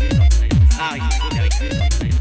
Ay, ay, ay.